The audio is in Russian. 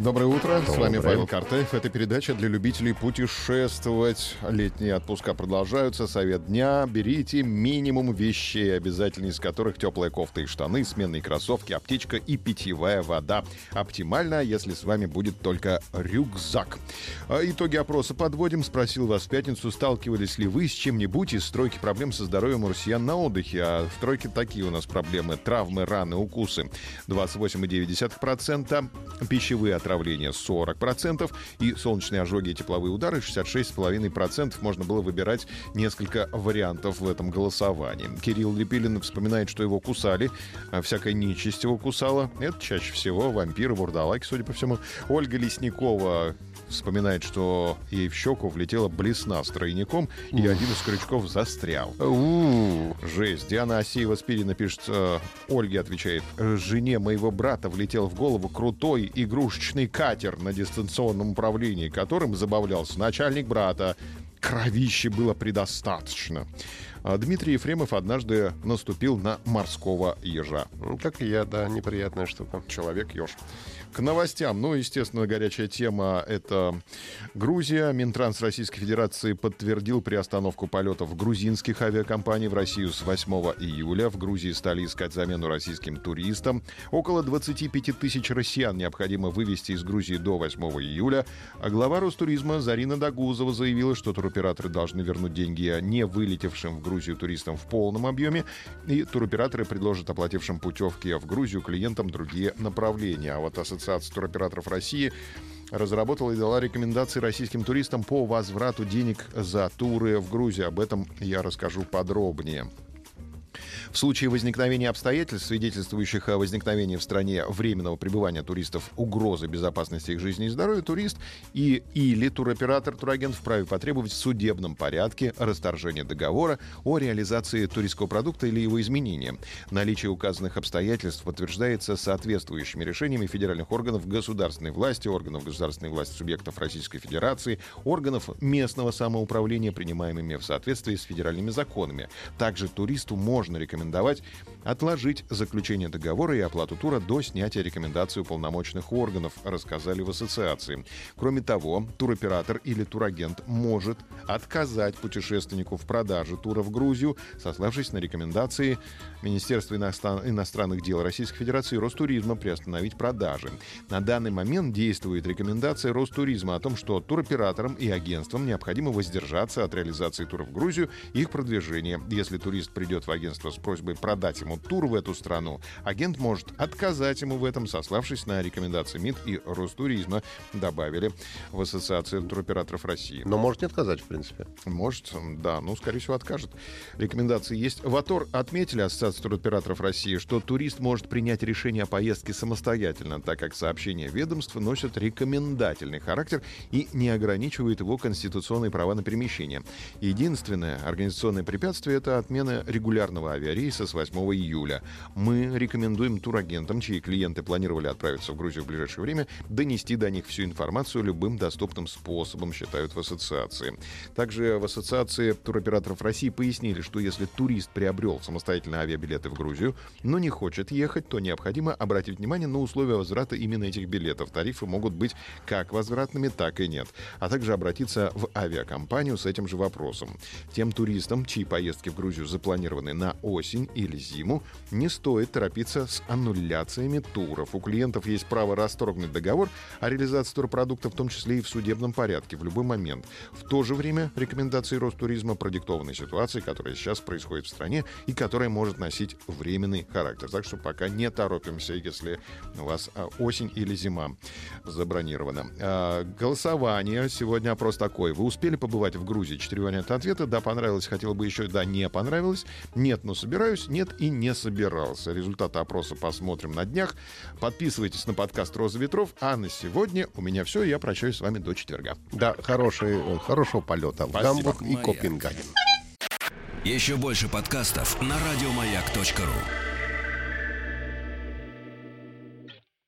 Доброе утро, с вами Доброе. Павел Картаев. Это передача для любителей путешествовать. Летние отпуска продолжаются. Совет дня. Берите минимум вещей, обязательно из которых теплая кофта и штаны, сменные кроссовки, аптечка и питьевая вода. Оптимально, если с вами будет только рюкзак. А Итоги опроса подводим. Спросил вас в пятницу, сталкивались ли вы с чем-нибудь из тройки проблем со здоровьем у россиян на отдыхе. А в тройке такие у нас проблемы. Травмы, раны, укусы. 28,9%. Пищевые отравления 40%. И солнечные ожоги и тепловые удары 66,5%. Можно было выбирать несколько вариантов в этом голосовании. Кирилл Лепилин вспоминает, что его кусали. а Всякая нечисть его кусала. Это чаще всего вампиры, вурдалаки, судя по всему. Ольга Лесникова вспоминает, что ей в щеку влетела блесна с тройником, и один из крючков застрял. Жесть. Диана Асеева Спирина пишет, э, Ольге отвечает, жене моего брата влетел в голову крутой игрушечный катер на дистанционном управлении, которым забавлялся начальник брата. Кровищи было предостаточно. А Дмитрий Ефремов однажды наступил на морского ежа. ну, как и я, да, неприятная штука. Человек-еж. К новостям. Ну, естественно, горячая тема — это Грузия. Минтранс Российской Федерации подтвердил приостановку полетов грузинских авиакомпаний в Россию с 8 июля. В Грузии стали искать замену российским туристам. Около 25 тысяч россиян необходимо вывести из Грузии до 8 июля. А глава Ростуризма Зарина Дагузова заявила, что туроператоры должны вернуть деньги не вылетевшим в Грузию туристам в полном объеме. И туроператоры предложат оплатившим путевки в Грузию клиентам другие направления. А вот Ассоциация туроператоров России разработала и дала рекомендации российским туристам по возврату денег за туры в Грузию. Об этом я расскажу подробнее. В случае возникновения обстоятельств, свидетельствующих о возникновении в стране временного пребывания туристов угрозы безопасности их жизни и здоровья, турист и или туроператор, турагент вправе потребовать в судебном порядке расторжения договора о реализации туристского продукта или его изменения. Наличие указанных обстоятельств подтверждается соответствующими решениями федеральных органов государственной власти, органов государственной власти субъектов Российской Федерации, органов местного самоуправления, принимаемыми в соответствии с федеральными законами. Также туристу можно рекомендовать отложить заключение договора и оплату тура до снятия рекомендаций уполномоченных органов, рассказали в ассоциации. Кроме того, туроператор или турагент может отказать путешественнику в продаже тура в Грузию, сославшись на рекомендации Министерства иностран- иностранных дел Российской Федерации и Ростуризма приостановить продажи. На данный момент действует рекомендация Ростуризма о том, что туроператорам и агентствам необходимо воздержаться от реализации тура в Грузию и их продвижения. Если турист придет в агентство с просьбой продать ему тур в эту страну, агент может отказать ему в этом, сославшись на рекомендации МИД и Ростуризма, добавили в Ассоциации туроператоров России. Но может не отказать, в принципе. Может, да, ну, скорее всего, откажет. Рекомендации есть. В АТОР отметили Ассоциация туроператоров России, что турист может принять решение о поездке самостоятельно, так как сообщения ведомства носят рекомендательный характер и не ограничивают его конституционные права на перемещение. Единственное организационное препятствие — это отмена регулярного авиарейса с 8 июля. Мы рекомендуем турагентам, чьи клиенты планировали отправиться в Грузию в ближайшее время, донести до них всю информацию любым доступным способом, считают в ассоциации. Также в ассоциации туроператоров России пояснили, что если турист приобрел самостоятельно авиабилеты в Грузию, но не хочет ехать, то необходимо обратить внимание на условия возврата именно этих билетов. Тарифы могут быть как возвратными, так и нет. А также обратиться в авиакомпанию с этим же вопросом. Тем туристам, чьи поездки в Грузию запланированы на осень или зиму, не стоит торопиться с аннуляциями туров. У клиентов есть право расторгнуть договор о реализации турпродукта, в том числе и в судебном порядке, в любой момент. В то же время рекомендации Ростуризма продиктованы ситуацией, которая сейчас происходит в стране и которая может носить временный характер. Так что пока не торопимся, если у вас а, осень или зима забронирована. А, Голосование. Сегодня опрос такой. Вы успели побывать в Грузии? Четыре варианта ответа. Да, понравилось, хотел бы еще. Да, не понравилось. Нет, но собираюсь. Нет и не собирался. Результаты опроса посмотрим на днях. Подписывайтесь на подкаст «Роза ветров». А на сегодня у меня все. Я прощаюсь с вами до четверга. Да, хороший, э, хорошего полета в. Гамбург и. Копенгаген. Еще больше подкастов на радиомаяк.ру.